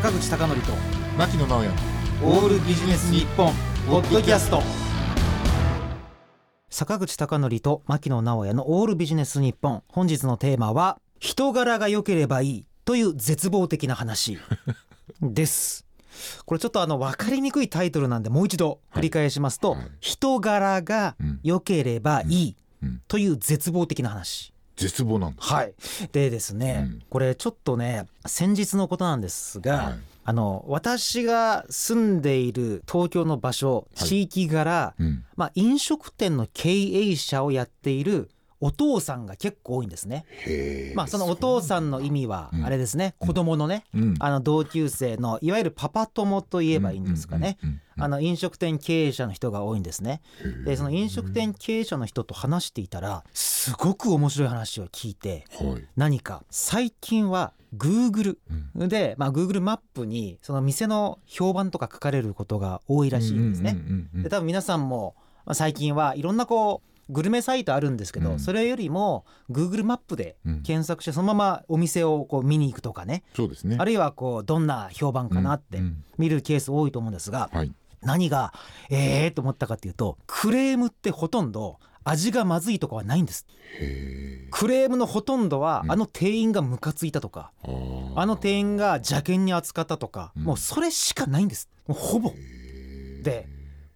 口貴則と牧野直哉オールビジネス日本ポッドキャスト。坂口貴則と牧野直哉のオールビジネス日本。本日のテーマは人柄が良ければいいという絶望的な話。です。これちょっとあの分かりにくいタイトルなんでもう一度繰り返しますと、はい。はい人柄が良ければいいうん。という絶望的な話絶望なんだはい。でですね、うん。これちょっとね先日のことなんですが、はい。あの私が住んでいる東京の場所はい。地域柄、うん。まあ、飲食店の経営者をやっているお父さんが結構多いんですね。まあ、そのお父さんの意味はうん。あれですね、子供のね、うん。あの同級生のいわゆるパパ友と言えばいいんですかね。うんうんうんあの飲食店経営者の人が多いんですね。うんでその飲食店経営者の人と話していたらすごく面白い話を聞いてはい。何か最近は Google うん。で、まあ、Google マップにその店の評判とか書かれることが多いらしいんですね。うんうんうんうん。で多分皆さんもまあ最近はいろんなこうグルメサイトあるんですけど、うん。それよりも Google マップでうん。検索してそのままお店をこう見に行くとかね。そうですね。あるいはこうどんな評判かなって見るケース多いと思うんですがはい。何がええと思ったかっていうとクレームってほとんど味がまずいとかはないんです。クレームのほとんどはうん。あの店員がムカついたとかあの店員が邪険に扱ったとかうん。もうそれしかないんです。ほぼ。で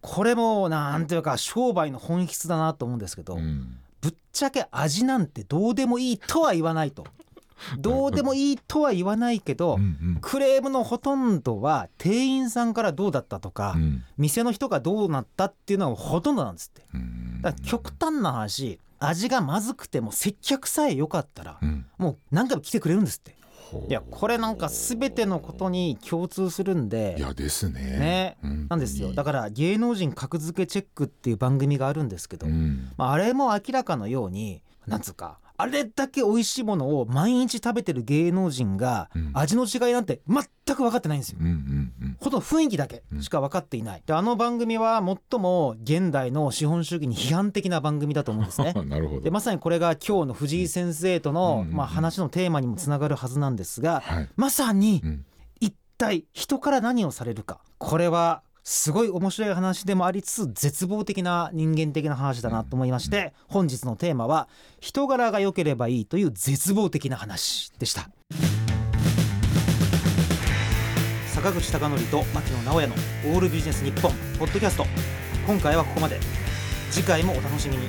これもなんていうか商売の本質だなと思うんですけど、うん。ぶっちゃけ味なんてどうでもいいとは言わないと。どうでもいいとは言わないけど、うんうん。クレームのほとんどは店員さんからどうだったとか、うん。店の人がどうなったっていうのがほとんどなんですって。うん。だから極端な話味がまずくても接客さえ良かったらうん。もう何回も来てくれるんですっていやこれなんか全てのことに共通するんで。いやですね。ね。なんですよ。だから芸能人格付けチェックっていう番組があるんですけど、うん。まあ、あれも明らかのようになんつうかあれだけ美味しいものを毎日食べてる芸能人がうん。味の違いなんて全く分かってないんですよ。うんうんうん。ほとんど雰囲気だけしか分かっていない。であの番組は最も現代の資本主義に批判的な番組だと思うんですね。なるほど。でまさにこれが今日の藤井先生とうんのまあ話のテーマにもつながるはずなんですがはい。まさにうん。一体人から何をされるか。これはすごい面白い話でもありつつ絶望的な人間的な話だなと思いまして本日のテーマは人柄が良ければいいという絶望的な話でした。坂口孝則と牧野直哉のオールビジネス日本ポッドキャスト。今回はここまで。次回もお楽しみに